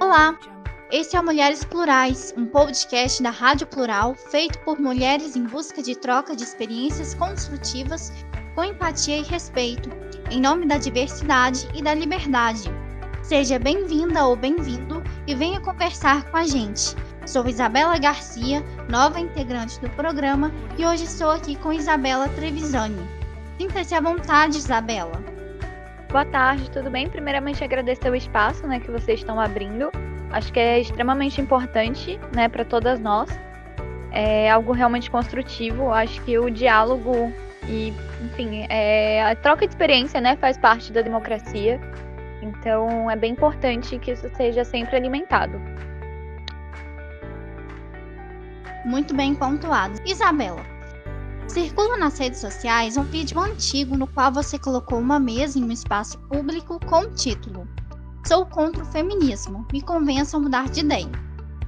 Olá, esse é o Mulheres Plurais, um podcast da Rádio Plural feito por mulheres em busca de troca de experiências construtivas com empatia e respeito, em nome da diversidade e da liberdade. Seja bem-vinda ou bem-vindo e venha conversar com a gente. Sou Isabela Garcia, nova integrante do programa, e hoje estou aqui com Isabela Trevisani. Sinta-se à vontade, Isabela. Boa tarde, tudo bem? Primeiramente agradecer o espaço né, que vocês estão abrindo. Acho que é extremamente importante né, para todas nós. É algo realmente construtivo. Acho que o diálogo e, enfim, é, a troca de experiência né, faz parte da democracia. Então é bem importante que isso seja sempre alimentado. Muito bem pontuado. Isabela, Circula nas redes sociais um vídeo antigo no qual você colocou uma mesa em um espaço público com o título Sou contra o feminismo, me convença a mudar de ideia.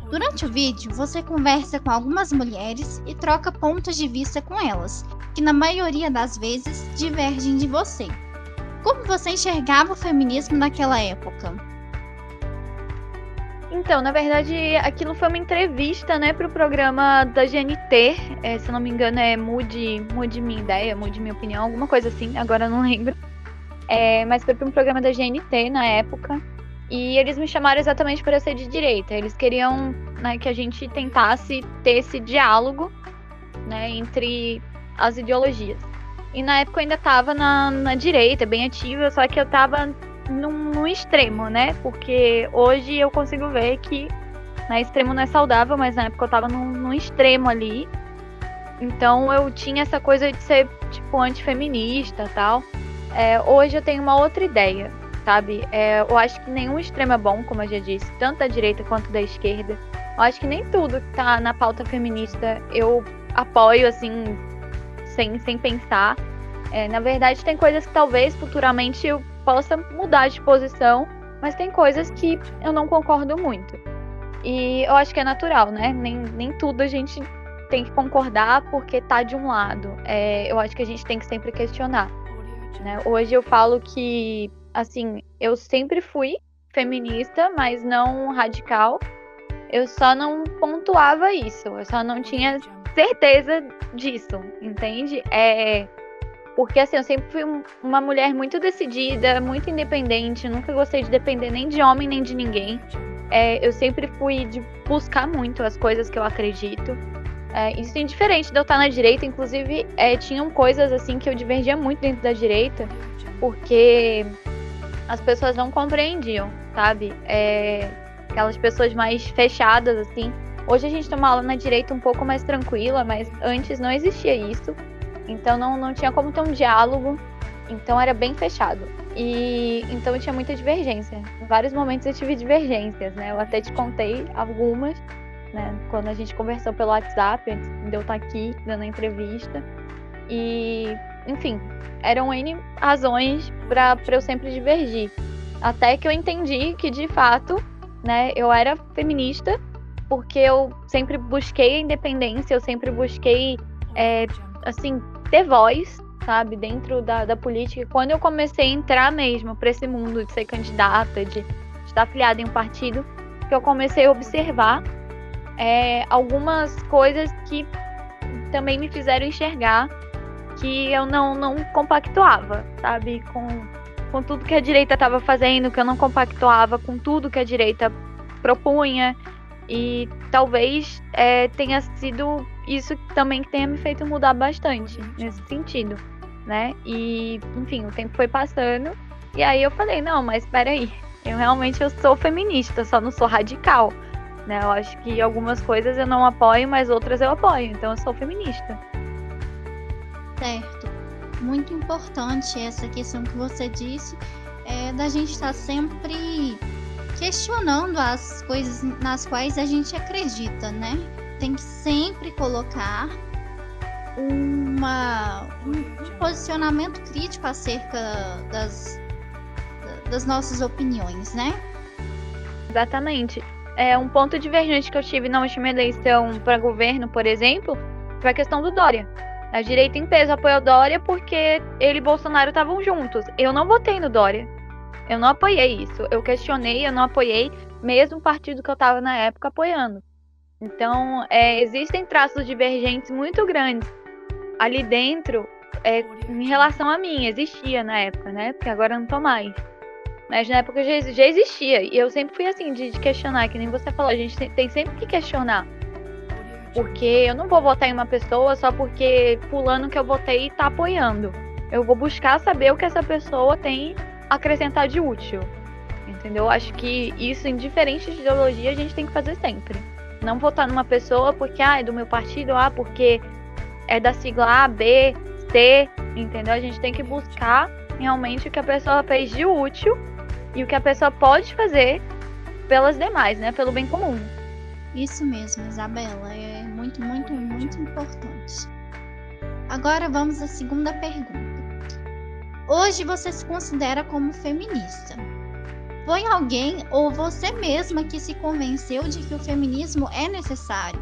Durante o vídeo, você conversa com algumas mulheres e troca pontos de vista com elas, que na maioria das vezes divergem de você. Como você enxergava o feminismo naquela época? Então, na verdade, aquilo foi uma entrevista, né, para o programa da GNT. É, se não me engano, é Mude, Mude Minha Ideia, Mude Minha Opinião, alguma coisa assim, agora não lembro. É, mas foi para um programa da GNT na época. E eles me chamaram exatamente para ser de direita. Eles queriam né, que a gente tentasse ter esse diálogo né, entre as ideologias. E na época eu ainda estava na, na direita, bem ativa, só que eu estava num, num, extremo, né? Porque hoje eu consigo ver que na extremo não é saudável, mas na época eu tava num, num extremo ali. Então eu tinha essa coisa de ser, tipo, antifeminista tal. É, hoje eu tenho uma outra ideia, sabe? É, eu acho que nenhum extremo é bom, como eu já disse, tanto da direita quanto da esquerda. Eu acho que nem tudo que tá na pauta feminista eu apoio, assim, sem, sem pensar. É, na verdade, tem coisas que talvez futuramente eu possa mudar de posição, mas tem coisas que eu não concordo muito. E eu acho que é natural, né? Nem, nem tudo a gente tem que concordar porque tá de um lado. É, eu acho que a gente tem que sempre questionar. Né? Hoje eu falo que, assim, eu sempre fui feminista, mas não radical. Eu só não pontuava isso, eu só não tinha certeza disso, entende? É, porque assim, eu sempre fui uma mulher muito decidida, muito independente, nunca gostei de depender nem de homem nem de ninguém. É, eu sempre fui de buscar muito as coisas que eu acredito. É, isso é diferente de eu estar na direita, inclusive é, tinham coisas assim que eu divergia muito dentro da direita, porque as pessoas não compreendiam, sabe? É, aquelas pessoas mais fechadas, assim. Hoje a gente tem uma aula na direita um pouco mais tranquila, mas antes não existia isso. Então não, não tinha como ter um diálogo. Então era bem fechado. E então tinha muita divergência. Em vários momentos eu tive divergências, né? Eu até te contei algumas, né? Quando a gente conversou pelo WhatsApp, antes de eu estar aqui dando a entrevista. E, enfim, eram N razões para eu sempre divergir. Até que eu entendi que, de fato, né, eu era feminista, porque eu sempre busquei a independência, eu sempre busquei é, assim, ter voz, sabe, dentro da, da política. Quando eu comecei a entrar mesmo para esse mundo de ser candidata, de, estar afiliada em um partido, que eu comecei a observar é, algumas coisas que também me fizeram enxergar que eu não, não compactuava, sabe, com, com tudo que a direita estava fazendo, que eu não compactuava com tudo que a direita propunha. E talvez é, tenha sido isso também tenha me feito mudar bastante nesse sentido, né? E, enfim, o tempo foi passando e aí eu falei, não, mas peraí, eu realmente eu sou feminista, só não sou radical, né? Eu acho que algumas coisas eu não apoio, mas outras eu apoio, então eu sou feminista. Certo. Muito importante essa questão que você disse, é, da gente estar sempre questionando as coisas nas quais a gente acredita, né? Tem que sempre colocar uma, um, posicionamento crítico acerca das, das nossas opiniões, né? Exatamente. É um ponto divergente que eu tive na última eleição para governo, por exemplo, foi a questão do Dória. A direita em peso apoiou Dória porque ele e Bolsonaro estavam juntos. Eu não votei no Dória. Eu não apoiei isso. Eu questionei, eu não apoiei, mesmo o partido que eu estava na época apoiando. Então, é, existem traços divergentes muito grandes ali dentro é, em relação a mim. Existia na época, né? Porque agora eu não tô mais. Mas na época já, já existia. E eu sempre fui assim, de, de questionar, que nem você falou, a gente tem, sempre que questionar. Porque eu não vou votar em uma pessoa só porque fulano que eu votei tá apoiando. Eu vou buscar saber o que essa pessoa tem a acrescentar de útil. Entendeu? Acho que isso, indiferente de ideologia, a gente tem que fazer sempre. Não votar numa pessoa porque ah, é do meu partido, ah, porque é da sigla A, B, C, entendeu? A gente tem que buscar realmente o que a pessoa fez de útil e o que a pessoa pode fazer pelas demais, né? Pelo bem comum. Isso mesmo, Isabela. É muito, muito, muito importante. Agora vamos à segunda pergunta. Hoje você se considera como feminista. Foi alguém ou você mesma que se convenceu de que o feminismo é necessário?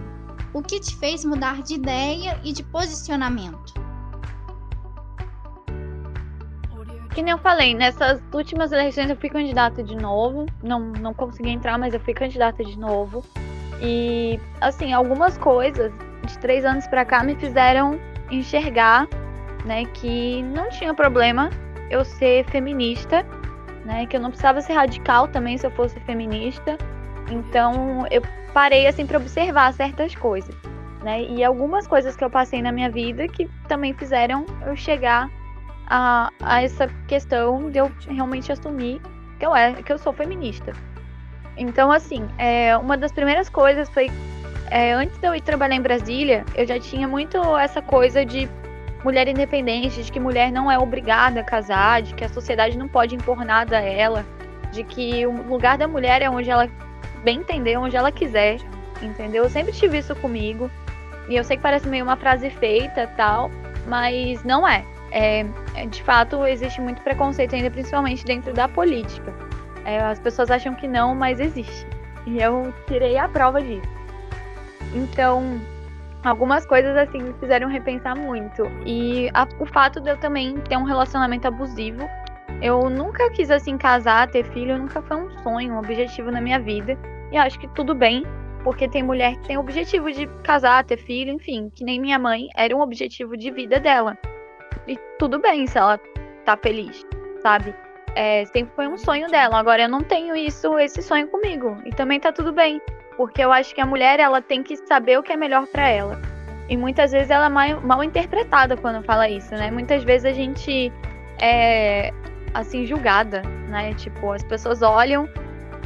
O que te fez mudar de ideia e de posicionamento? Que nem eu falei, nessas últimas eleições eu fui candidata de novo. Não, não consegui entrar, mas eu fui candidata de novo. E, assim, algumas coisas de três anos para cá me fizeram enxergar, né, que não tinha problema eu ser feminista, né, que eu não precisava ser radical também se eu fosse feminista. Então, eu parei, assim, para observar certas coisas, né, e algumas coisas que eu passei na minha vida que também fizeram eu chegar a, a essa questão de eu realmente assumir que eu, é, que eu sou feminista. Então, assim, é, uma das primeiras coisas foi. É, antes de eu ir trabalhar em Brasília, eu já tinha muito essa coisa de mulher independente, de que mulher não é obrigada a casar, de que a sociedade não pode impor nada a ela, de que o lugar da mulher é onde ela bem entender, onde ela quiser, entendeu? Eu sempre tive isso comigo. E eu sei que parece meio uma frase feita tal, mas não é. é. De fato, existe muito preconceito ainda, principalmente dentro da política. É, as pessoas acham que não, mas existe. E eu tirei a prova disso. Então, algumas coisas assim me fizeram repensar muito. E a, o fato de eu também ter um relacionamento abusivo. Eu nunca quis assim casar, ter filho, nunca foi um sonho, um objetivo na minha vida. E acho que tudo bem, porque tem mulher que tem o objetivo de casar, ter filho, enfim, que nem minha mãe era um objetivo de vida dela. E tudo bem se ela tá feliz, sabe? é, sempre foi um sonho dela. Agora eu não tenho isso, esse sonho comigo. E também tá tudo bem, porque eu acho que a mulher ela tem que saber o que é melhor para ela. E muitas vezes ela é mal, mal, interpretada quando fala isso, né? Muitas vezes a gente é assim julgada, né? Tipo, as pessoas olham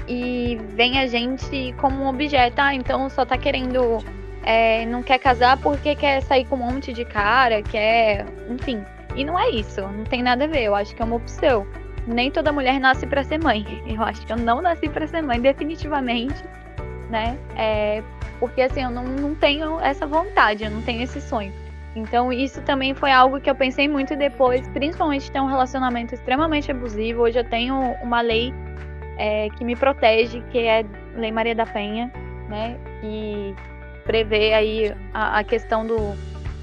e veem a gente como um objeto, ah, então só tá querendo é, não quer casar porque quer sair com um monte de cara, quer, enfim. E não é isso, não tem nada a ver. Eu acho que é uma opção nem toda mulher nasce para ser mãe. Eu acho que eu não nasci para ser mãe, definitivamente, né? É, porque assim, eu não, não tenho essa vontade, eu não tenho esse sonho. Então, isso também foi algo que eu pensei muito depois, principalmente ter um relacionamento extremamente abusivo. Hoje eu tenho uma lei é, que me protege, que é a Lei Maria da Penha, né? Que prevê aí a, a questão do,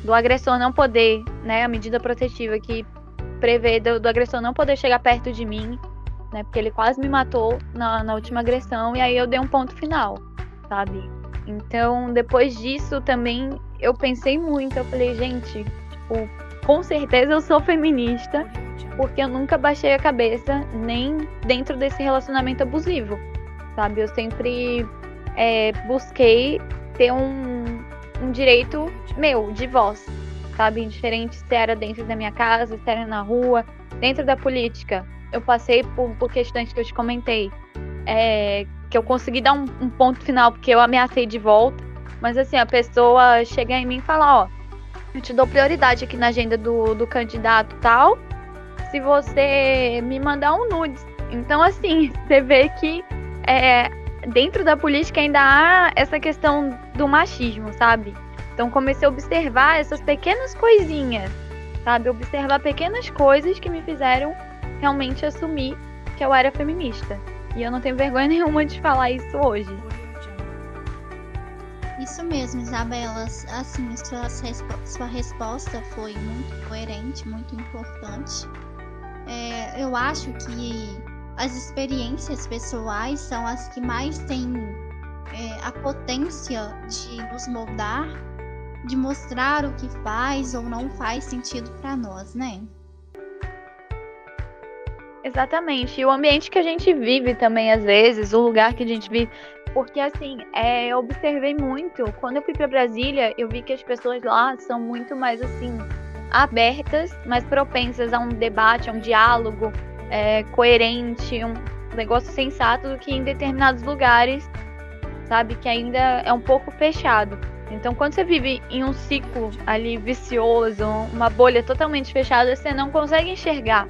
do agressor não poder, né? A medida protetiva que prevê do, do, agressor não poder chegar perto de mim, né? Porque ele quase me matou na, na última agressão e aí eu dei um ponto final, sabe? Então, depois disso também eu pensei muito, eu falei, gente, tipo, com certeza eu sou feminista, porque eu nunca baixei a cabeça nem dentro desse relacionamento abusivo, sabe? Eu sempre é, busquei ter um, um direito meu, de voz, sabe? Indiferente se era dentro da minha casa, se era na rua, dentro da política. Eu passei por, por questões que eu te comentei, é, que eu consegui dar um, um, ponto final porque eu ameacei de volta. Mas assim, a pessoa chega em mim e fala, ó, eu te dou prioridade aqui na agenda do, do candidato tal, se você me mandar um nudes. Então, assim, você vê que é, dentro da política ainda há essa questão do machismo, sabe? Então comecei a observar essas pequenas coisinhas, sabe? Observar pequenas coisas que me fizeram realmente assumir que eu era feminista. E eu não tenho vergonha nenhuma de falar isso hoje. Isso mesmo, Isabela. Assim, sua, sua resposta foi muito coerente, muito importante. É, eu acho que as experiências pessoais são as que mais têm é, a potência de nos moldar, de mostrar o que faz ou não faz sentido para nós, né? Exatamente. E o ambiente que a gente vive também, às vezes, o lugar que a gente vive. Porque, assim, é, eu observei muito. Quando eu fui para Brasília, eu vi que as pessoas lá são muito mais, assim, abertas, mais propensas a um debate, a um diálogo é, coerente, um negócio sensato do que em determinados lugares, sabe? Que ainda é um pouco fechado. Então, quando você vive em um ciclo ali vicioso, uma bolha totalmente fechada, você não consegue enxergar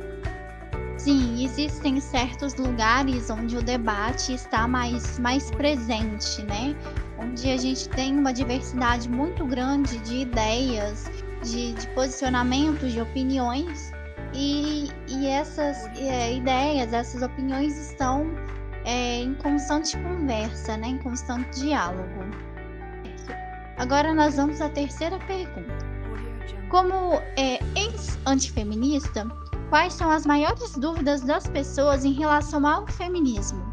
Sim, existem certos lugares onde o debate está mais, mais presente, né? Onde a gente tem uma diversidade muito grande de ideias, de, de posicionamentos, de opiniões, e, e essas é, ideias, essas opiniões estão é, em constante conversa, né? em constante diálogo. Agora nós vamos à terceira pergunta. Como é, ex-antifeminista, quais são as maiores dúvidas das pessoas em relação ao feminismo.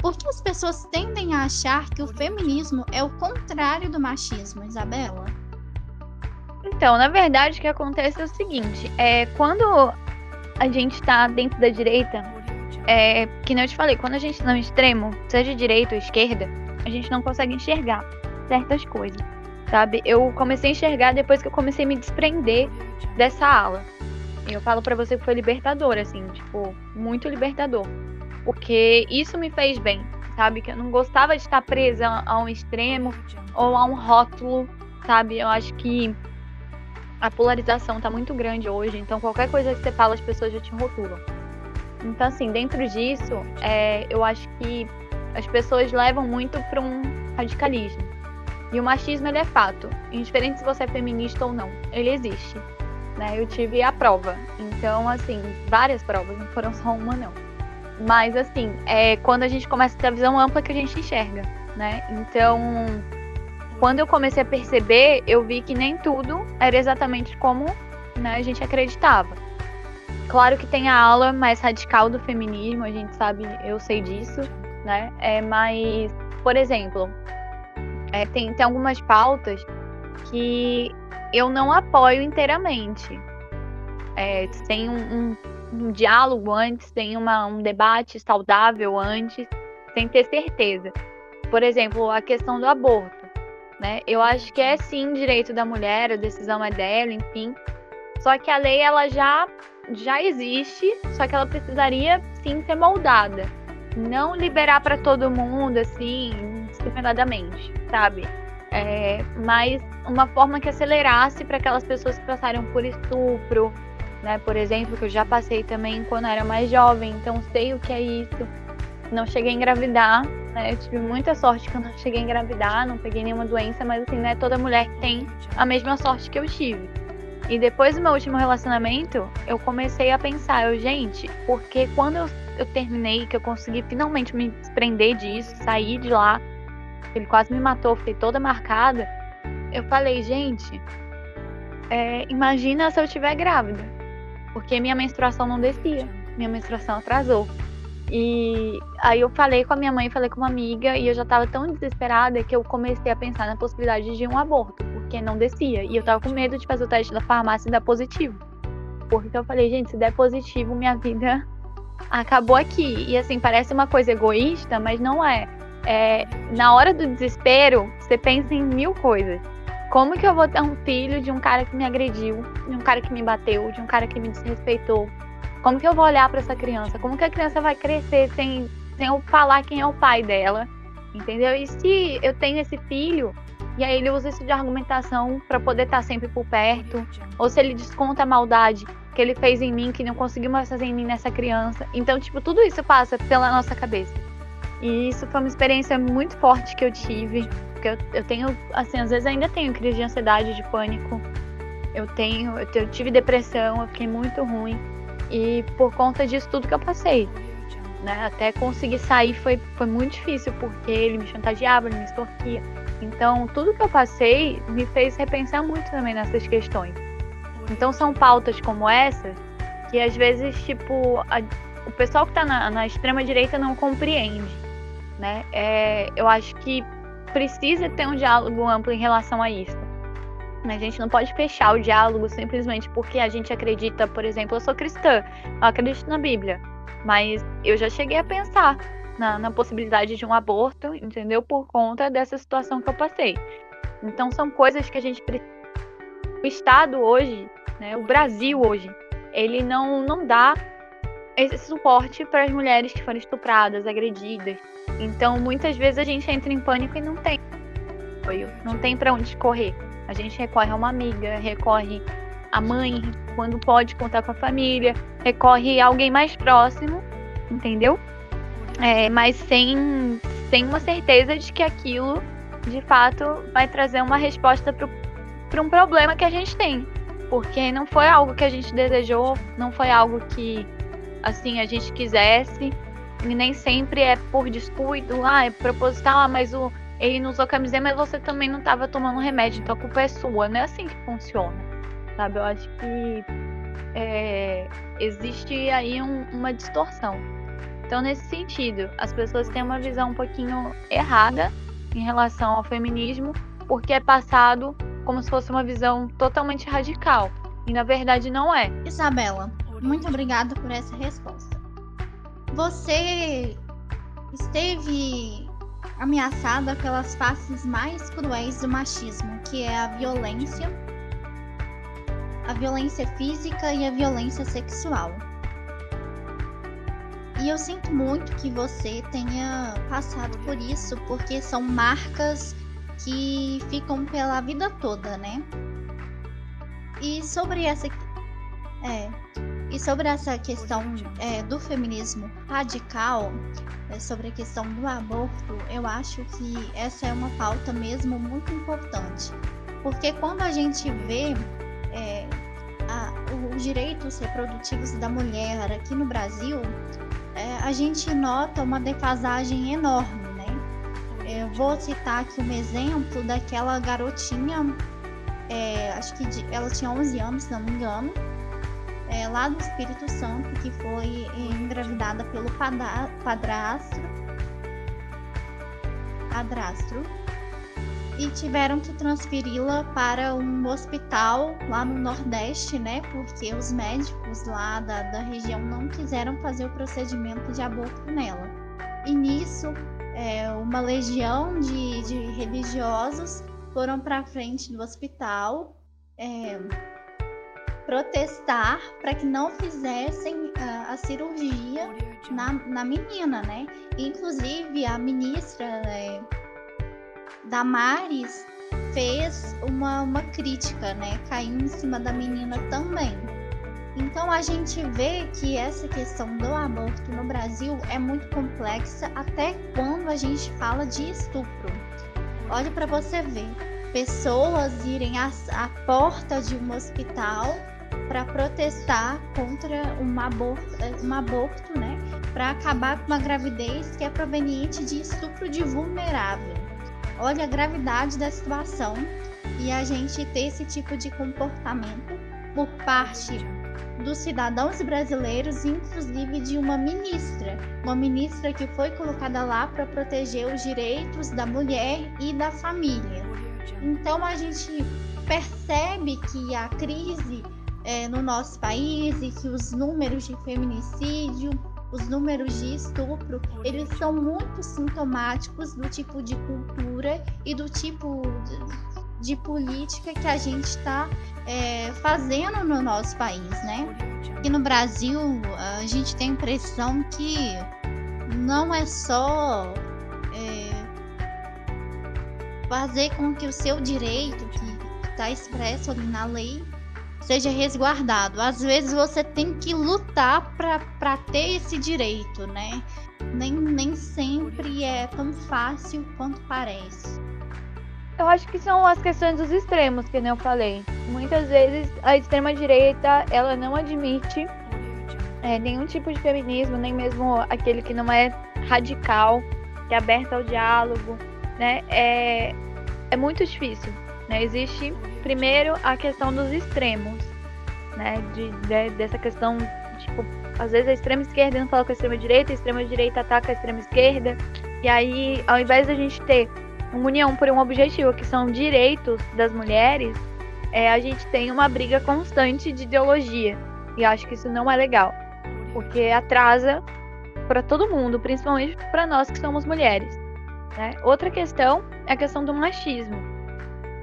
Por que as pessoas tendem a achar que o feminismo é o contrário do machismo, Isabela? Então, na verdade, o que acontece é o seguinte: é quando a gente está dentro da direita, é, que nem eu te falei, quando a gente está no extremo, seja direita ou esquerda, a gente não consegue enxergar certas coisas, sabe? Eu comecei a enxergar depois que eu comecei a me desprender dessa ala. Eu falo para você que foi libertador, assim, tipo, muito libertador. Porque isso me fez bem, sabe? Que eu não gostava de estar presa a um extremo ou a um rótulo, sabe? Eu acho que a polarização tá muito grande hoje, então qualquer coisa que você fala, as pessoas já te rotulam. Então, assim, dentro disso, é, eu acho que as pessoas levam muito para um radicalismo. E o machismo, ele é fato. Indiferente se você é feminista ou não, ele existe né? Eu tive a prova. Então, assim, várias provas, não foram só uma, não. Mas, assim, é quando a gente começa a ter a visão ampla que a gente enxerga, né? Então, quando eu comecei a perceber, eu vi que nem tudo era exatamente como né, a gente acreditava. Claro que tem a aula mais radical do feminismo, a gente sabe, eu sei disso, né? É, mas, por exemplo, é, tem, tem algumas pautas que eu não apoio inteiramente. É, tem um, um, um, diálogo antes, tem uma, um debate saudável antes, sem ter certeza. Por exemplo, a questão do aborto. Né? Eu acho que é sim direito da mulher, a decisão é dela, enfim. Só que a lei ela já, já existe, só que ela precisaria sim ser moldada. Não liberar para todo mundo, assim, discriminadamente, sabe? É, mas uma forma que acelerasse para aquelas pessoas que passaram por estupro, né? Por exemplo, que eu já passei também quando era mais jovem, então sei o que é isso. Não cheguei a engravidar, né? Eu tive muita sorte que eu cheguei a engravidar, não peguei nenhuma doença, mas assim, não é toda mulher tem a mesma sorte que eu tive. E depois do meu último relacionamento, eu comecei a pensar, eu, gente, porque quando eu, eu terminei, que eu consegui finalmente me desprender disso, sair de lá, ele quase me matou, fiquei toda marcada. Eu falei, gente, é, imagina se eu estiver grávida, porque minha menstruação não descia, minha menstruação atrasou. E aí eu falei com a minha mãe, falei com uma amiga, e eu já tava tão desesperada que eu comecei a pensar na possibilidade de um aborto, porque não descia. E eu tava com medo de fazer o teste da farmácia e dar positivo. Porque eu falei, gente, se der positivo, minha vida acabou aqui. E assim, parece uma coisa egoísta, mas não é é, na hora do desespero, você pensa em mil coisas. Como que eu vou ter um filho de um cara que me agrediu, de um cara que me bateu, de um cara que me desrespeitou? Como que eu vou olhar para essa criança? Como que a criança vai crescer sem, sem eu falar quem é o pai dela? Entendeu? E se eu tenho esse filho e aí ele usa isso de argumentação para poder estar tá sempre por perto, ou se ele desconta a maldade que ele fez em mim, que não conseguiu mais fazer em mim nessa criança. Então, tipo, tudo isso passa pela nossa cabeça. E isso foi uma experiência muito forte que eu tive. Porque eu, eu tenho, assim, às vezes ainda tenho crise de ansiedade, de pânico. Eu tenho, eu, eu tive depressão, eu fiquei muito ruim. E por conta disso tudo que eu passei. Né? Até conseguir sair foi, foi muito difícil, porque ele me chantageava, ele me extorquia. Então, tudo que eu passei me fez repensar muito também nessas questões. Então, são pautas como essas que às vezes, tipo, a, o pessoal que está na, na extrema direita não compreende, né? É, eu acho que precisa ter um diálogo amplo em relação a isso. A gente não pode fechar o diálogo simplesmente porque a gente acredita, por exemplo, eu sou cristã, eu acredito na Bíblia, mas eu já cheguei a pensar na, na possibilidade de um aborto, entendeu? Por conta dessa situação que eu passei. Então são coisas que a gente precisa. O Estado hoje, né, o Brasil hoje, ele não, não dá esse suporte para as mulheres que foram estupradas, agredidas. Então, muitas vezes a gente entra em pânico e não tem apoio, não tem para onde correr. A gente recorre a uma amiga, recorre à mãe, quando pode contar com a família, recorre a alguém mais próximo, entendeu? É, mas sem, sem uma certeza de que aquilo, de fato, vai trazer uma resposta para um problema que a gente tem. Porque não foi algo que a gente desejou, não foi algo que assim a gente quisesse. E nem sempre é por descuido, ah, é proposital, ah, mas o, ele não usou camiseta, mas você também não estava tomando remédio, então a culpa é sua. Não é assim que funciona, sabe? Eu acho que é, existe aí um, uma distorção. Então, nesse sentido, as pessoas têm uma visão um pouquinho errada em relação ao feminismo, porque é passado como se fosse uma visão totalmente radical. E na verdade não é. Isabela, muito obrigada por essa resposta. Você esteve ameaçada pelas faces mais cruéis do machismo, que é a violência, a violência física e a violência sexual. E eu sinto muito que você tenha passado por isso, porque são marcas que ficam pela vida toda, né? E sobre essa é, e sobre essa questão é, do feminismo radical, é, sobre a questão do aborto, eu acho que essa é uma pauta mesmo muito importante. Porque quando a gente vê é, a, os direitos reprodutivos da mulher aqui no Brasil, é, a gente nota uma defasagem enorme. Né? Eu vou citar aqui um exemplo daquela garotinha, é, acho que de, ela tinha 11 anos, se não me engano, é, lá do Espírito Santo, que foi engravidada pelo padrastro, padrastro e tiveram que transferi-la para um hospital lá no Nordeste, né? Porque os médicos lá da, da região não quiseram fazer o procedimento de aborto nela. E nisso, é, uma legião de, de religiosos foram para frente do hospital. É, protestar para que não fizessem a, a cirurgia na, na, menina, né? Inclusive a ministra é, Damares fez uma, uma crítica, né? Caindo em cima da menina também. Então a gente vê que essa questão do aborto no Brasil é muito complexa até quando a gente fala de estupro. Olha para você ver, pessoas irem à, à porta de um hospital para protestar contra um aborto, um aborto né, para acabar com uma gravidez que é proveniente de estupro de vulnerável. Olha a gravidade da situação e a gente ter esse tipo de comportamento por parte dos cidadãos brasileiros, inclusive de uma ministra, uma ministra que foi colocada lá para proteger os direitos da mulher e da família. Então a gente percebe que a crise é, no nosso país e que os números de feminicídio, os números de estupro, eles são muito sintomáticos do tipo de cultura e do tipo de, de política que a gente está é, fazendo no nosso país, né? Aqui no Brasil, a gente tem a impressão que não é só é, fazer com que o seu direito, que está expresso ali na lei, seja resguardado. Às vezes você tem que lutar para ter esse direito, né? Nem, nem sempre é tão fácil quanto parece. Eu acho que são as questões dos extremos, que nem eu falei. Muitas vezes a extrema direita ela não admite é, nenhum tipo de feminismo, nem mesmo aquele que não é radical, que é aberto ao diálogo, né? É, é muito difícil. Né? Existe primeiro a questão dos extremos, né? De, de, dessa questão, tipo, às vezes a extrema esquerda não fala com a extrema direita, a extrema direita ataca a extrema esquerda. E aí, ao invés da gente ter uma união por um objetivo, que são direitos das mulheres, é, a gente tem uma briga constante de ideologia. E acho que isso não é legal, porque atrasa para todo mundo, principalmente para nós que somos mulheres. Né? Outra questão é a questão do machismo.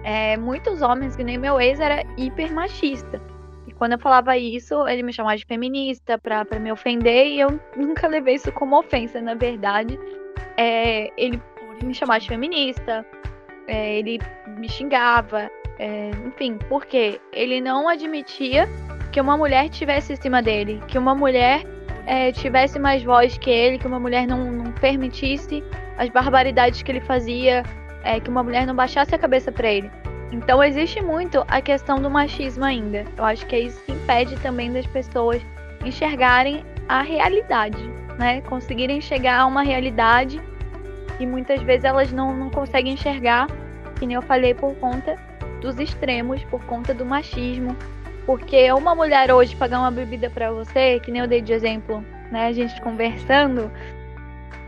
É, muitos homens, que nem meu ex, era hiper machista. E quando eu falava isso, ele me chamava de feminista para me ofender, e eu nunca levei isso como ofensa, na verdade. É, ele me chamava de feminista, é, ele me xingava, é, enfim, porque ele não admitia que uma mulher tivesse em cima dele, que uma mulher é, tivesse mais voz que ele, que uma mulher não, não permitisse as barbaridades que ele fazia, é, que uma mulher não baixasse a cabeça para ele. Então existe muito a questão do machismo ainda. Eu acho que é isso que impede também das pessoas enxergarem a realidade, né? Conseguirem chegar a uma realidade e muitas vezes elas não, não conseguem enxergar, que nem eu falei, por conta dos extremos, por conta do machismo. Porque uma mulher hoje pagar uma bebida para você, que nem eu dei de exemplo, né? A gente conversando.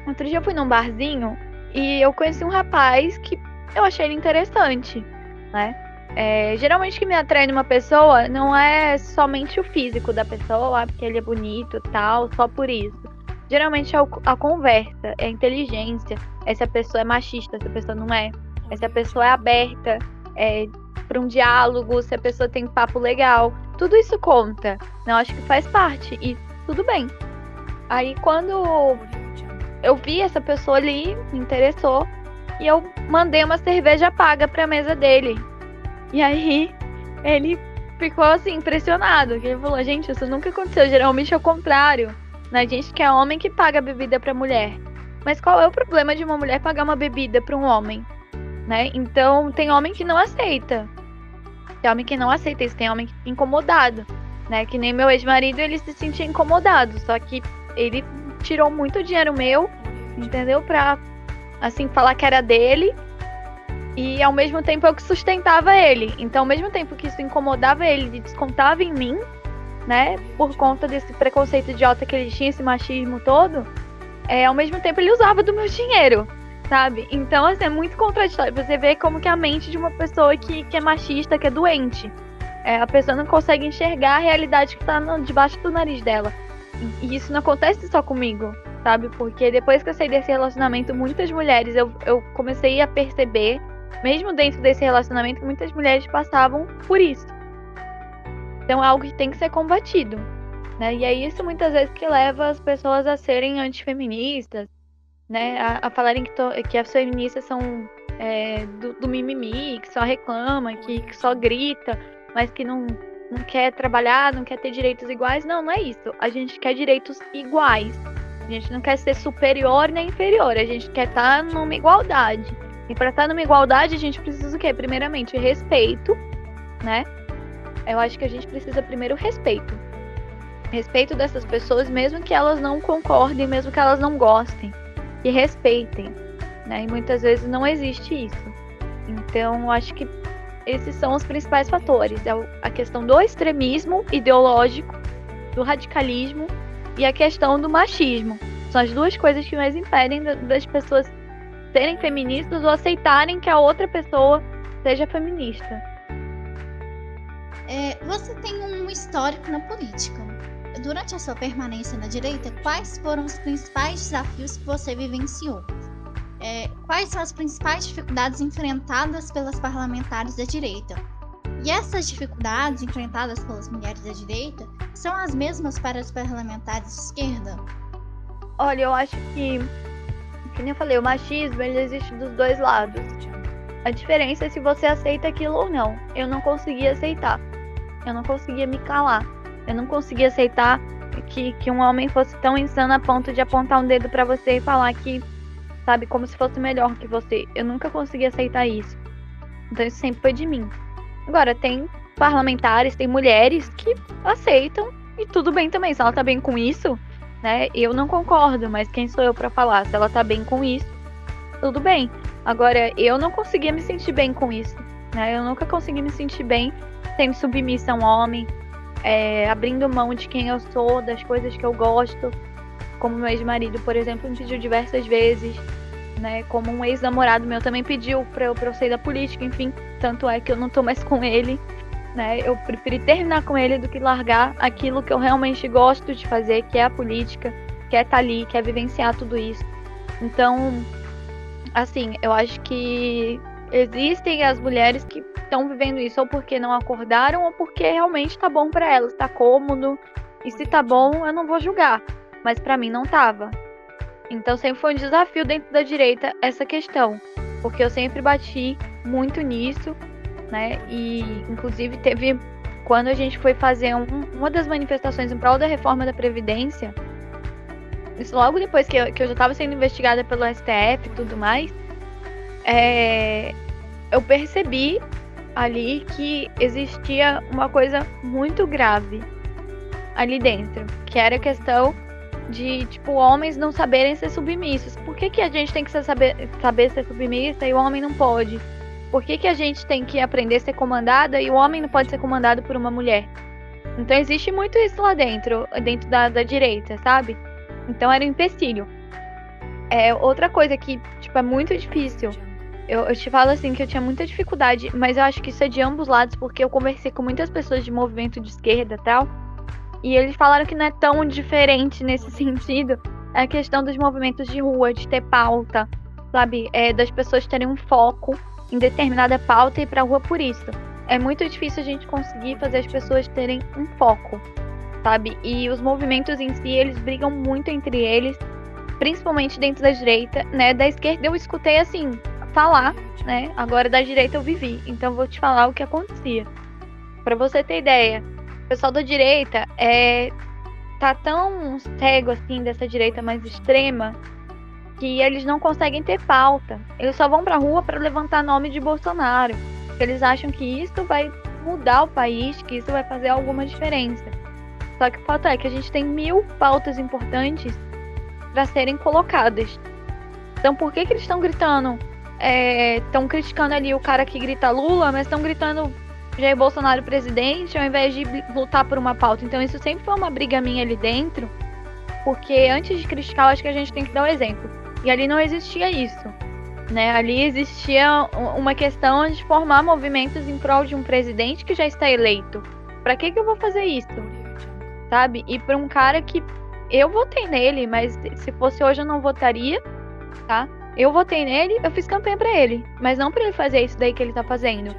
Outro dia eu fui num barzinho e eu conheci um rapaz que eu achei ele interessante, né? É, geralmente que me atrai numa pessoa não é somente o físico da pessoa, porque ele é bonito tal, só por isso. Geralmente é a conversa, é a inteligência, é se a pessoa é machista, se a pessoa não é, é se a pessoa é aberta é, para um diálogo, se a pessoa tem papo legal. Tudo isso conta. Não acho que faz parte e tudo bem. Aí quando eu vi essa pessoa ali, me interessou, e eu mandei uma cerveja paga para a mesa dele. E aí ele ficou assim impressionado, ele falou: "Gente, isso nunca aconteceu, geralmente é o contrário". Na gente que é homem que paga bebida para mulher. Mas qual é o problema de uma mulher pagar uma bebida para um homem? Né? Então, tem homem que não aceita. Tem homem que não aceita isso, tem homem que incomodado. Né? Que nem meu ex-marido, ele se sentia incomodado. Só que ele tirou muito dinheiro meu, entendeu? Pra, assim, falar que era dele. E ao mesmo tempo eu que sustentava ele. Então, ao mesmo tempo que isso incomodava ele e descontava em mim, né? Por conta desse preconceito idiota que ele tinha, esse machismo todo, é, ao mesmo tempo ele usava do meu dinheiro, sabe? Então, assim, é muito contraditório. Você vê como que a mente de uma pessoa que, que é machista, que é doente. É, a pessoa não consegue enxergar a realidade que tá no, debaixo do nariz dela. E, isso não acontece só comigo, sabe? Porque depois que eu saí desse relacionamento, muitas mulheres, eu, eu comecei a perceber, mesmo dentro desse relacionamento, que muitas mulheres passavam por isso. Então é algo que tem que ser combatido. Né? E é isso muitas vezes que leva as pessoas a serem antifeministas, né? a, a falarem que, to, que as feministas são é, do, do, mimimi, que só reclama, que, que só grita, mas que não, não quer trabalhar, não quer ter direitos iguais. Não, não é isso. A gente quer direitos iguais. A gente não quer ser superior nem inferior. A gente quer estar tá numa igualdade. E para estar tá numa igualdade, a gente precisa o quê? Primeiramente, respeito, né? Eu acho que a gente precisa primeiro respeito. Respeito dessas pessoas, mesmo que elas não concordem, mesmo que elas não gostem. Que respeitem. Né? E muitas vezes não existe isso. Então, eu acho que esses são os principais fatores. É a questão do extremismo ideológico, do radicalismo e a questão do machismo. São as duas coisas que mais impedem das pessoas serem feministas ou aceitarem que a outra pessoa seja feminista. É, você tem um histórico na política. Durante a sua permanência na direita, quais foram os principais desafios que você vivenciou? É, quais são as principais dificuldades enfrentadas pelas parlamentares da direita? E essas dificuldades enfrentadas pelas mulheres da direita são as mesmas para os parlamentares de esquerda? Olha, eu acho que, como eu falei, o machismo ele existe dos dois lados. A diferença é se você aceita aquilo ou não. Eu não consegui aceitar. Eu não conseguia me calar. Eu não conseguia aceitar que, que um homem fosse tão insano a ponto de apontar um dedo para você e falar que, sabe, como se fosse melhor que você. Eu nunca consegui aceitar isso. Então isso sempre foi de mim. Agora, tem parlamentares, tem mulheres que aceitam e tudo bem também. Se ela tá bem com isso, né? Eu não concordo, mas quem sou eu para falar? Se ela tá bem com isso, tudo bem. Agora, eu não conseguia me sentir bem com isso. Né? Eu nunca consegui me sentir bem sendo submissa a um homem, é, abrindo mão de quem eu sou, das coisas que eu gosto, como meu ex-marido, por exemplo, me pediu diversas vezes, né? Como um ex-namorado meu também pediu pra eu, pra eu sair da política, enfim. Tanto é que eu não tô mais com ele, né? Eu preferi terminar com ele do que largar aquilo que eu realmente gosto de fazer, que é a política, que é estar tá ali, que é vivenciar tudo isso. Então, assim, eu acho que existem as mulheres que estão vivendo isso ou porque não acordaram ou porque realmente tá bom para elas, tá cômodo. E se tá bom, eu não vou julgar. Mas para mim não tava. Então sempre foi um desafio dentro da direita essa questão, porque eu sempre bati muito nisso, né? E inclusive teve quando a gente foi fazer um, uma das manifestações em prol da reforma da previdência, isso logo depois que eu, que eu já estava sendo investigada pelo STF e tudo mais, é, eu percebi ali que existia uma coisa muito grave ali dentro, que era a questão de, tipo, homens não saberem ser submissos. Por que, que a gente tem que saber, saber ser submissa e o homem não pode? Por que, que a gente tem que aprender a ser comandada e o homem não pode ser comandado por uma mulher? Então existe muito isso lá dentro, dentro da, da direita, sabe? Então era um empecilho. É outra coisa que, tipo, é muito difícil eu, eu, te falo assim que eu tinha muita dificuldade, mas eu acho que isso é de ambos lados, porque eu conversei com muitas pessoas de movimento de esquerda tal, e eles falaram que não é tão diferente nesse sentido a questão dos movimentos de rua, de ter pauta, sabe? É, das pessoas terem um foco em determinada pauta e ir pra rua por isso. É muito difícil a gente conseguir fazer as pessoas terem um foco, sabe? E os movimentos em si, eles brigam muito entre eles, principalmente dentro da direita, né? Da esquerda eu escutei assim, falar, né? Agora da direita eu vivi, então vou te falar o que acontecia. Para você ter ideia, o pessoal da direita é tá tão cego assim dessa direita mais extrema que eles não conseguem ter pauta. Eles só vão pra rua para levantar nome de Bolsonaro. Eles acham que isso vai mudar o país, que isso vai fazer alguma diferença. Só que o fato é que a gente tem mil pautas importantes para serem colocadas. Então por que, que eles estão gritando estão é, criticando ali o cara que grita Lula, mas estão gritando Jair Bolsonaro presidente, ao invés de lutar por uma pauta. Então isso sempre foi uma briga minha ali dentro, porque antes de criticar, eu acho que a gente tem que dar o um exemplo. E ali não existia isso. Né? Ali existia uma questão de formar movimentos em prol de um presidente que já está eleito. Para que, que eu vou fazer isso? Sabe? E para um cara que eu votei nele, mas se fosse hoje eu não votaria, tá? Eu votei nele, eu fiz campanha para ele, mas não para ele fazer isso daí que ele tá fazendo.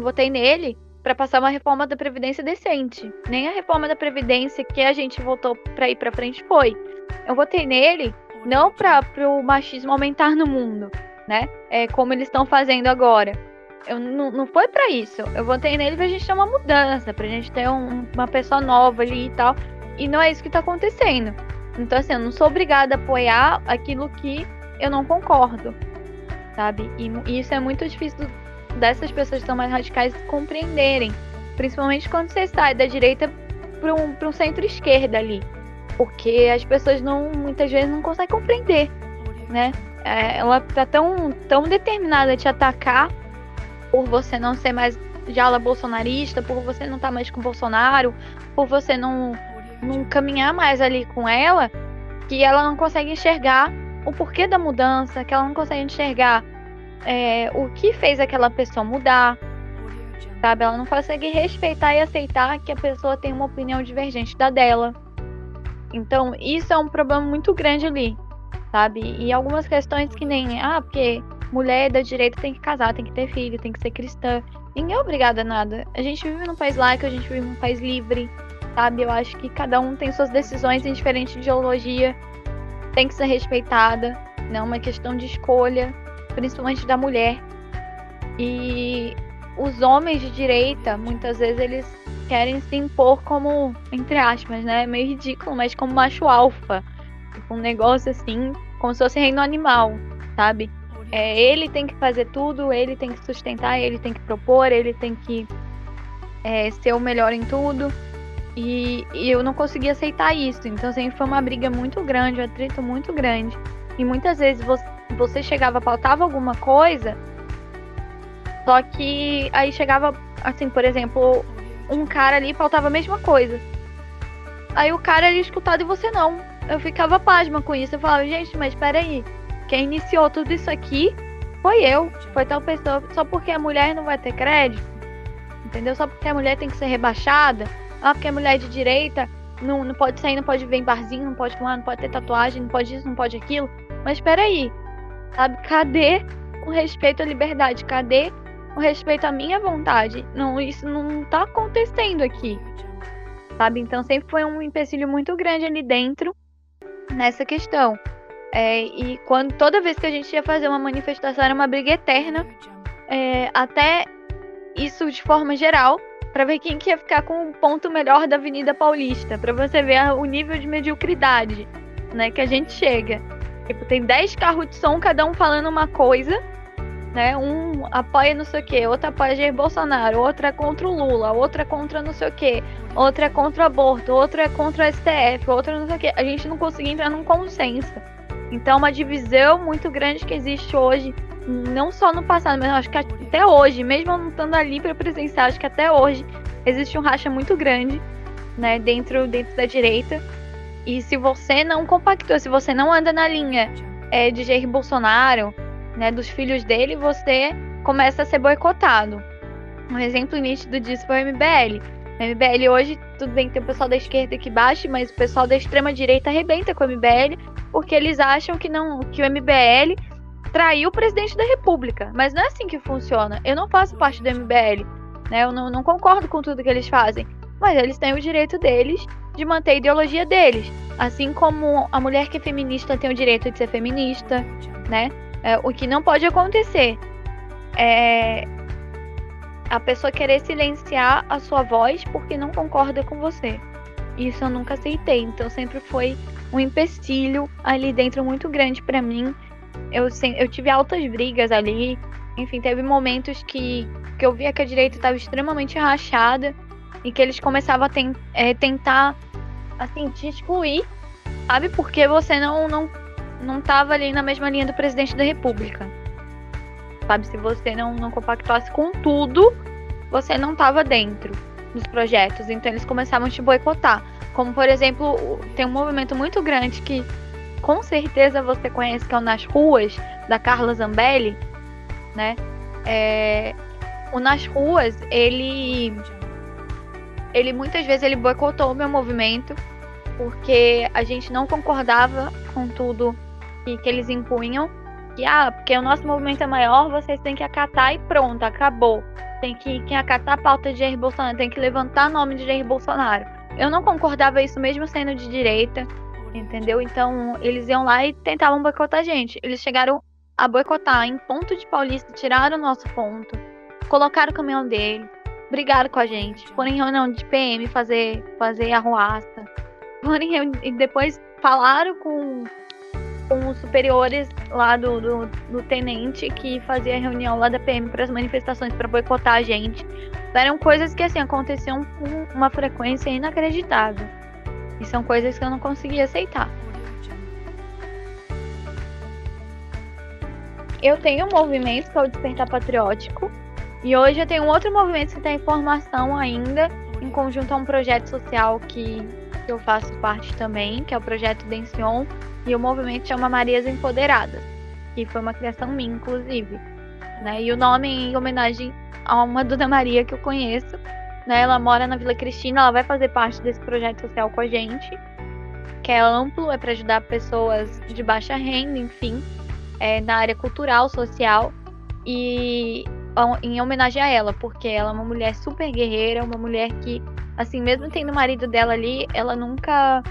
Votei nele para passar uma reforma da previdência decente. Nem a reforma da previdência que a gente votou para ir para frente foi. Eu votei nele não para o machismo aumentar no mundo, né? É como eles estão fazendo agora. Eu, não, não foi para isso. Eu votei nele pra gente ter uma mudança, pra gente ter um, uma pessoa nova ali e tal. E não é isso que tá acontecendo. Então, assim, eu não sou obrigada a apoiar aquilo que eu não concordo, sabe? E, e isso é muito difícil dessas pessoas que são mais radicais compreenderem, principalmente quando você sai da direita para um, um centro-esquerda ali, porque as pessoas não muitas vezes não conseguem compreender, né? É, ela tá tão, tão determinada a te atacar por você não ser mais de ala bolsonarista, por você não estar tá mais com Bolsonaro, por você não, não caminhar mais ali com ela, que ela não consegue enxergar o porquê da mudança, que ela não consegue enxergar é, o que fez aquela pessoa mudar, sabe? Ela não consegue respeitar e aceitar que a pessoa tem uma opinião divergente da dela. Então, isso é um problema muito grande ali, sabe? E algumas questões que nem, ah, porque mulher da direita tem que casar, tem que ter filho, tem que ser cristã. Ninguém é obrigada a nada. A gente vive num país laico, a gente vive num país livre, sabe? Eu acho que cada um tem suas decisões em diferente ideologia tem que ser respeitada, não é uma questão de escolha, principalmente da mulher. E os homens de direita, muitas vezes eles querem se impor como, entre aspas, né, meio ridículo, mas como macho alfa, tipo um negócio assim, como se fosse reino animal, sabe? É, ele tem que fazer tudo, ele tem que sustentar, ele tem que propor, ele tem que é, ser o melhor em tudo. E, e, eu não conseguia aceitar isso. Então sempre foi uma briga muito grande, um atrito muito grande. E muitas vezes você, você chegava, pautava alguma coisa, só que aí chegava, assim, por exemplo, um cara ali faltava a mesma coisa. Aí o cara era escutado e você não. Eu ficava pasma com isso. Eu falava, gente, mas peraí. Quem iniciou tudo isso aqui foi eu. Foi tal pessoa. Só porque a mulher não vai ter crédito. Entendeu? Só porque a mulher tem que ser rebaixada. Ah, porque a mulher é de direita não, não pode sair, não pode ver em barzinho, não pode fumar, não pode ter tatuagem, não pode isso, não pode aquilo. Mas peraí. Sabe? Cadê o respeito à liberdade? Cadê o respeito à minha vontade? Não, isso não tá acontecendo aqui sabe? Então sempre foi um empecilho muito grande ali dentro nessa questão. É, e quando toda vez que a gente ia fazer uma manifestação era uma briga eterna, é, até isso de forma geral, para ver quem que ia ficar com o ponto melhor da Avenida Paulista, para você ver o nível de mediocridade, né, que a gente chega. Tipo, tem 10 carros de som, cada um falando uma coisa, né? Um apoia não sei o que, outro apoia Jair Bolsonaro, outro é contra o Lula, outro é contra não sei o que, outro é contra o aborto, outro é contra o STF, outro não sei o que. A gente não conseguia entrar num consenso. Então, uma divisão muito grande que existe hoje, não só no passado, mas acho que até hoje, mesmo não estando ali para presenciar, acho que até hoje existe um racha muito grande, né, dentro, dentro da direita. E se você não compactua, se você não anda na linha é, de Jair Bolsonaro, né, dos filhos dele, você começa a ser boicotado. Um exemplo nítido disso foi o MBL. O MBL hoje, tudo bem que tem o pessoal da esquerda que baixa, mas o pessoal da extrema direita arrebenta com o MBL, porque eles acham que não que o MBL traiu o presidente da República. Mas não é assim que funciona. Eu não faço parte do MBL, né? Eu não, não concordo com tudo que eles fazem. Mas eles têm o direito deles de manter a ideologia deles. Assim como a mulher que é feminista tem o direito de ser feminista, né? É, o que não pode acontecer é a pessoa querer silenciar a sua voz porque não concorda com você. Isso eu nunca aceitei, então sempre foi um empecilho ali dentro muito grande para mim. Eu, eu tive altas brigas ali, enfim, teve momentos que, que eu via que a direita estava extremamente rachada e que eles começavam a ten, é, tentar, assim, te excluir, sabe? Porque você não, não não estava ali na mesma linha do presidente da República. Sabe, se você não, não compactuasse com tudo, você não estava dentro dos projetos. Então eles começavam a te boicotar. Como, por exemplo, tem um movimento muito grande que com certeza você conhece, que é o Nas Ruas, da Carla Zambelli, né? É, o Nas Ruas, ele ele muitas vezes ele boicotou o meu movimento porque a gente não concordava com tudo que, que eles impunham. Que, ah, porque o nosso movimento é maior, vocês têm que acatar e pronto, acabou. Tem que, que acatar a pauta de Jair Bolsonaro, tem que levantar nome de Jair Bolsonaro. Eu não concordava isso mesmo sendo de direita, entendeu? Então, eles iam lá e tentavam boicotar a gente. Eles chegaram a boicotar em ponto de Paulista, tiraram o nosso ponto, colocaram o caminhão dele, brigaram com a gente, foram em reunião de PM fazer, fazer arruaça, foram em, e depois falaram com com os superiores lá do, do, do tenente que fazia reunião lá da PM para as manifestações para boicotar a gente. Eram coisas que assim aconteciam com uma frequência inacreditável. E são coisas que eu não conseguia aceitar. Eu tenho um movimento que é o Despertar Patriótico. E hoje eu tenho um outro movimento que está em formação ainda, em conjunto a um projeto social que, que eu faço parte também, que é o projeto Dencion, e o movimento chama Marias Empoderadas, que foi uma criação minha, inclusive. Né? E o nome em homenagem a uma Dona Maria que eu conheço. Né? Ela mora na Vila Cristina, ela vai fazer parte desse projeto social com a gente, que é amplo, é para ajudar pessoas de baixa renda, enfim, é, na área cultural, social. E em homenagem a ela, porque ela é uma mulher super guerreira, uma mulher que, assim, mesmo tendo o marido dela ali, ela nunca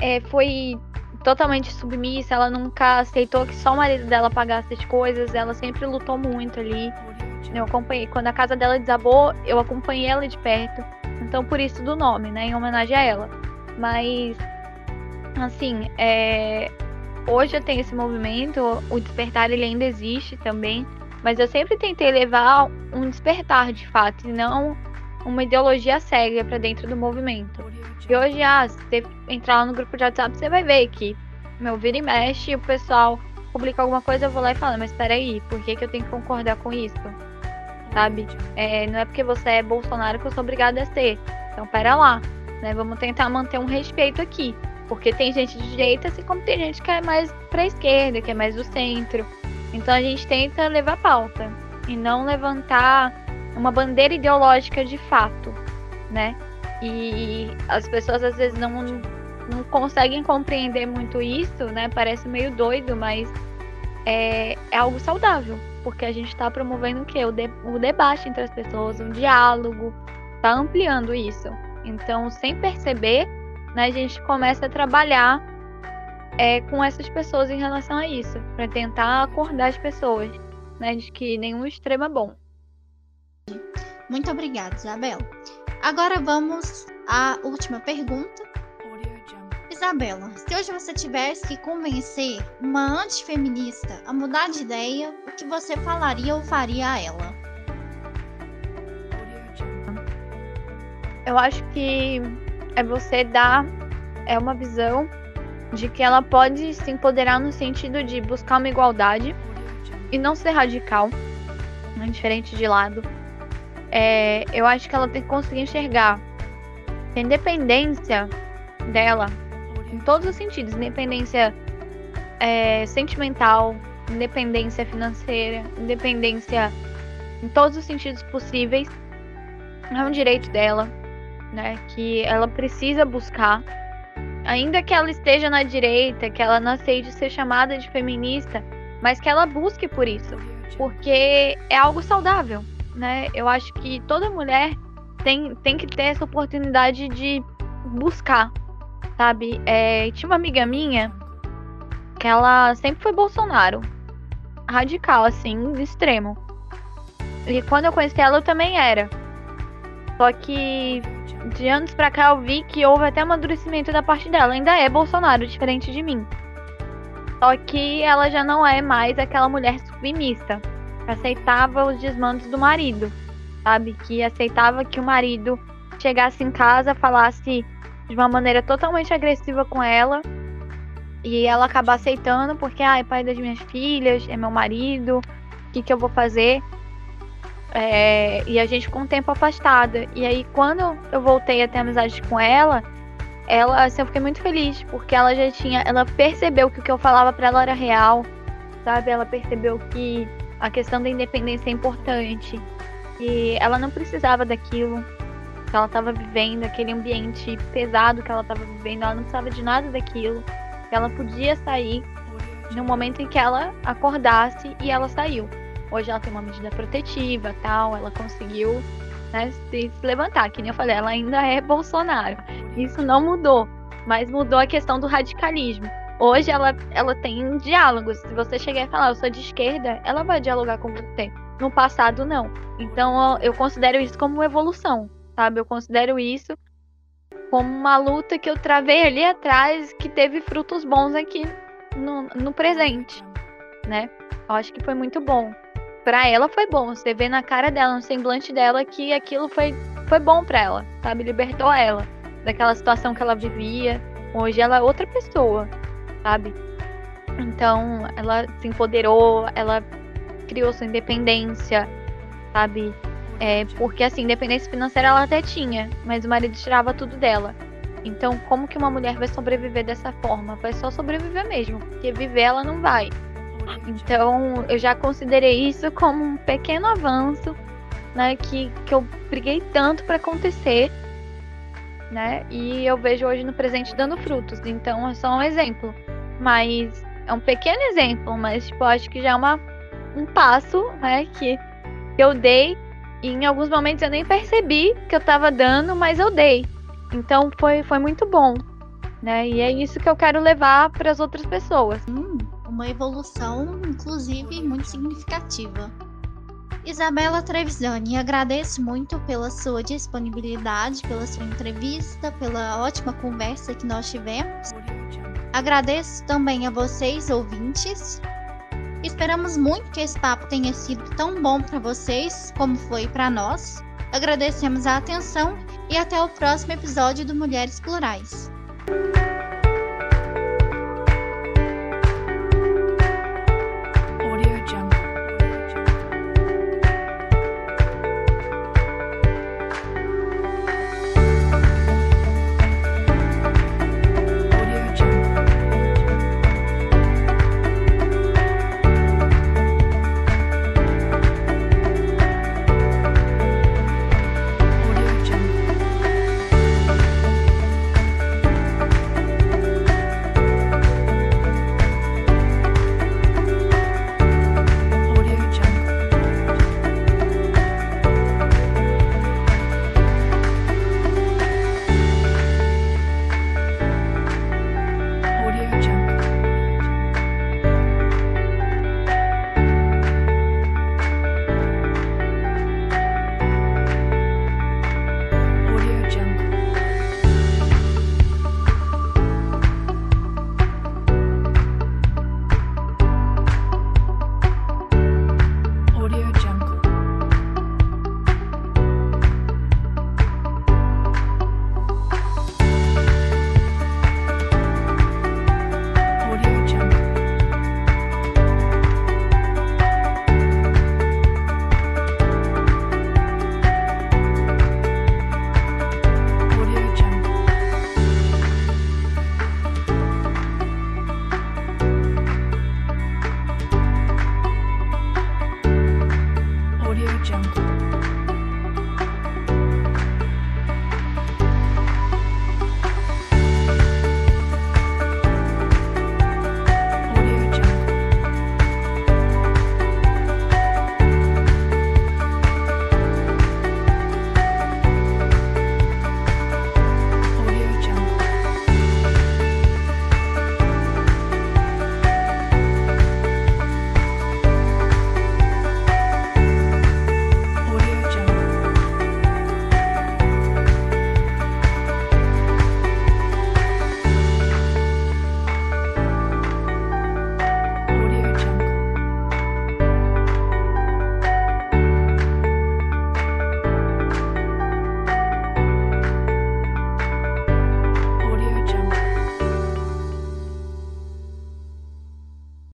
é, foi totalmente submissa, ela nunca aceitou que só o marido dela pagasse as coisas, ela sempre lutou muito ali. Eu acompanhei, quando a casa dela desabou, eu acompanhei ela de perto. Então por isso do nome, né, em homenagem a ela. Mas assim, é... hoje eu tenho esse movimento, o despertar ele ainda existe também, mas eu sempre tentei levar um despertar de fato, e não uma ideologia cega para dentro do movimento. E hoje, ah, se você entrar lá no grupo de WhatsApp, você vai ver que, meu, vira e mexe, o pessoal publica alguma coisa, eu vou lá e falo, mas peraí, por que, que eu tenho que concordar com isso? sabe? É, não é porque você é Bolsonaro que eu sou obrigada a ser. Então, pera lá, né? Vamos tentar manter um respeito aqui. Porque tem gente de direita, assim como tem gente que é mais pra esquerda, que é mais do centro. Então a gente tenta levar pauta e não levantar uma bandeira ideológica de fato, né? E as pessoas às vezes não, não conseguem compreender muito isso, né? Parece meio doido, mas é, é algo saudável, porque a gente está promovendo o quê? O, de, o debate entre as pessoas, um diálogo, está ampliando isso. Então, sem perceber, né, a gente começa a trabalhar é, com essas pessoas em relação a isso, para tentar acordar as pessoas, né, de que nenhum extremo é bom. Muito obrigada, Isabela. Agora vamos à última pergunta. Isabela, se hoje você tivesse que convencer uma antifeminista a mudar de ideia, o que você falaria ou faria a ela? Eu acho que é você dar é uma visão de que ela pode se empoderar no sentido de buscar uma igualdade e não ser radical, né, diferente de lado. É, eu acho que ela tem que conseguir enxergar a independência dela em todos os sentidos, independência é, sentimental, independência financeira, independência em todos os sentidos possíveis, é um direito dela, né? Que ela precisa buscar ainda que ela esteja na direita, que ela não aceite ser chamada de feminista, mas que ela busque por isso, porque é algo saudável, né? Eu acho que toda mulher tem, tem que ter essa oportunidade de buscar, sabe? É, tinha uma amiga minha que ela sempre foi Bolsonaro, radical, assim, extremo. E quando eu conheci ela, eu também era. Só que de anos pra cá eu vi que houve até amadurecimento da parte dela. Ainda é Bolsonaro, diferente de mim. Só que ela já não é mais aquela mulher submissa. Que aceitava os desmandos do marido. Sabe? Que aceitava que o marido chegasse em casa, falasse de uma maneira totalmente agressiva com ela. E ela acabar aceitando porque, ah, é pai das minhas filhas, é meu marido, o que, que eu vou fazer? É, e a gente ficou um tempo afastada. E aí, quando eu voltei a ter amizade com ela, ela, assim, eu fiquei muito feliz, porque ela já tinha. Ela percebeu que o que eu falava para ela era real, sabe? Ela percebeu que a questão da independência é importante. E ela não precisava daquilo que ela estava vivendo, aquele ambiente pesado que ela estava vivendo, ela não precisava de nada daquilo. Ela podia sair no momento em que ela acordasse e ela saiu. Hoje ela tem uma medida protetiva, tal, ela conseguiu né, se, levantar. Que nem eu falei, ela ainda é Bolsonaro. Isso não mudou, mas mudou a questão do radicalismo. Hoje ela, ela tem diálogos. Se você chegar e falar, eu sou de esquerda, ela vai dialogar com você. No passado, não. Então eu considero isso como uma evolução, sabe? Eu considero isso como uma luta que eu travei ali atrás que teve frutos bons aqui no, no presente, né? Eu acho que foi muito bom para ela foi bom. Você vê na cara dela, no semblante dela, que aquilo foi, foi bom para ela, sabe? Libertou ela daquela situação que ela vivia. Hoje ela é outra pessoa, sabe? Então, ela se empoderou, ela criou sua independência, sabe? É, porque, assim, independência financeira ela até tinha, mas o marido tirava tudo dela. Então, como que uma mulher vai sobreviver dessa forma? Vai só sobreviver mesmo, porque viver ela não vai. Então, eu já considerei isso como um pequeno avanço, né, que, que eu briguei tanto para acontecer, né? E eu vejo hoje no presente dando frutos. Então, é só um exemplo, mas é um pequeno exemplo, mas tipo, acho que já é uma, um passo, né, que, eu dei e em alguns momentos eu nem percebi que eu estava dando, mas eu dei. Então foi, foi muito bom, né? E é isso que eu quero levar para as outras pessoas. Hum uma evolução, inclusive, muito significativa. Isabela Trevisani, agradeço muito pela sua disponibilidade, pela sua entrevista, pela ótima conversa que nós tivemos. Agradeço também a vocês, ouvintes. Esperamos muito que esse papo tenha sido tão bom para vocês como foi para nós. Agradecemos a atenção e até o próximo episódio do Mulheres Plurais.